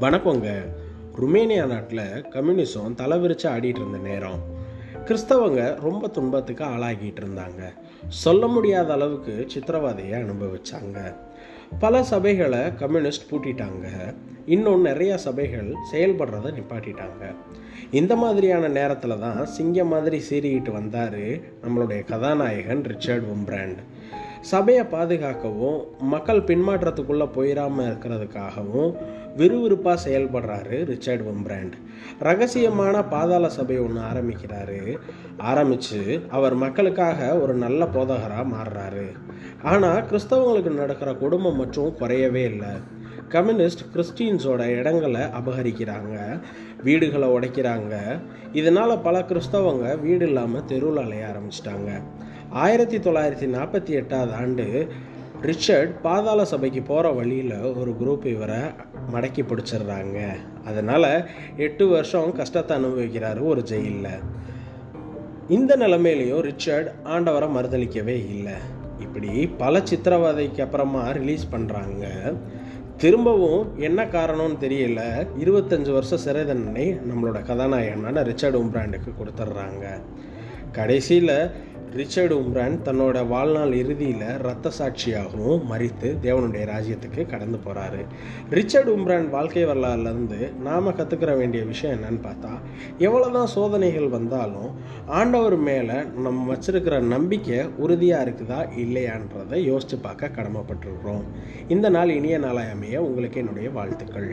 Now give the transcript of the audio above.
வணக்கங்க. ருமேனியா நாட்டில் கம்யூனிசம் தலைவிரிச்சு ஆடிட்டு இருந்த நேரம். கிறிஸ்தவங்க ரொம்ப துன்பத்துக்கு ஆளாகிட்டு இருந்தாங்க. சொல்ல முடியாத அளவுக்கு சித்திரவதையை அனுபவிச்சாங்க. பல சபைகளை கம்யூனிஸ்ட் பூட்டிட்டாங்க. இன்னும் நிறைய சபைகள் செயல்படுறத நிப்பாட்டிட்டாங்க. இந்த மாதிரியான நேரத்தில் தான் சிங்கம் மாதிரி சீறிக்கிட்டு வந்தார் நம்மளுடைய கதாநாயகன் ரிச்சர்ட் உம்பிராண்ட். சபையை பாதுகாக்கவும் மக்கள் பின்மாற்றத்துக்குள்ளே போயிடாமல் இருக்கிறதுக்காகவும் விறுவிறுப்பாக செயல்படுறாரு ரிச்சர்ட் விம்பிராண்ட். ரகசியமான பாதாள சபை ஒன்று ஆரம்பிக்கிறாரு. ஆரம்பித்து அவர் மக்களுக்காக ஒரு நல்ல போதகராக மாறுறாரு. ஆனால் கிறிஸ்தவங்களுக்கு நடக்கிற குடும்பம் மற்றும் குறையவே இல்லை. கம்யூனிஸ்ட் கிறிஸ்டின்ஸோட இடங்களை அபகரிக்கிறாங்க வீடுகளை உடைக்கிறாங்க. இதனால் பல கிறிஸ்தவங்க வீடு இல்லாமல் தெருவில் அலைய ஆரம்பிச்சிட்டாங்க. ஆயிரத்தி தொள்ளாயிரத்தி நாற்பத்தி எட்டாவது ஆண்டு ரிச்சர்ட் பாதாள சபைக்கு போகிற வழியில் ஒரு குரூப் இவரை மடக்கி பிடிச்சிடுறாங்க. அதனால் எட்டு வருஷம் கஷ்டத்தை அனுபவிக்கிறாரு ஒரு ஜெயிலில். இந்த நிலைமையிலையும் ரிச்சர்ட் ஆண்டவரை மறுதளிக்கவே இல்லை. இப்படி பல சித்திரவதைக்கு அப்புறமா ரிலீஸ் பண்ணுறாங்க திரும்பவும் என்ன காரணம்னு தெரியல. இருபத்தஞ்சு வருஷம் சிறை தண்டனை நம்மளோட கதாநாயகனான ரிச்சர்ட் உம்ப்ராண்டுக்கு கொடுத்துட்றாங்க. கடைசியில் ரிச்சர்டு உம்ரான் தன்னோட வாழ்நாள் இறுதியில் இரத்த சாட்சியாகவும் மறித்து தேவனுடைய ராஜ்யத்துக்கு கடந்து போகிறாரு ரிச்சர்டு உம்ரான் வாழ்க்கை வரலாறுலேருந்து நாம் கற்றுக்கிற வேண்டிய விஷயம் என்னன்னு பார்த்தா எவ்வளோ தான் சோதனைகள் வந்தாலும் ஆண்டவர் மேலே நம்ம வச்சிருக்கிற நம்பிக்கை உறுதியாக இருக்குதா இல்லையான்றதை யோசித்து பார்க்க கடமைப்பட்டிருக்கிறோம். இந்த நாள் இனிய நாளாய் அமைய உங்களுக்கு என்னுடைய வாழ்த்துக்கள்.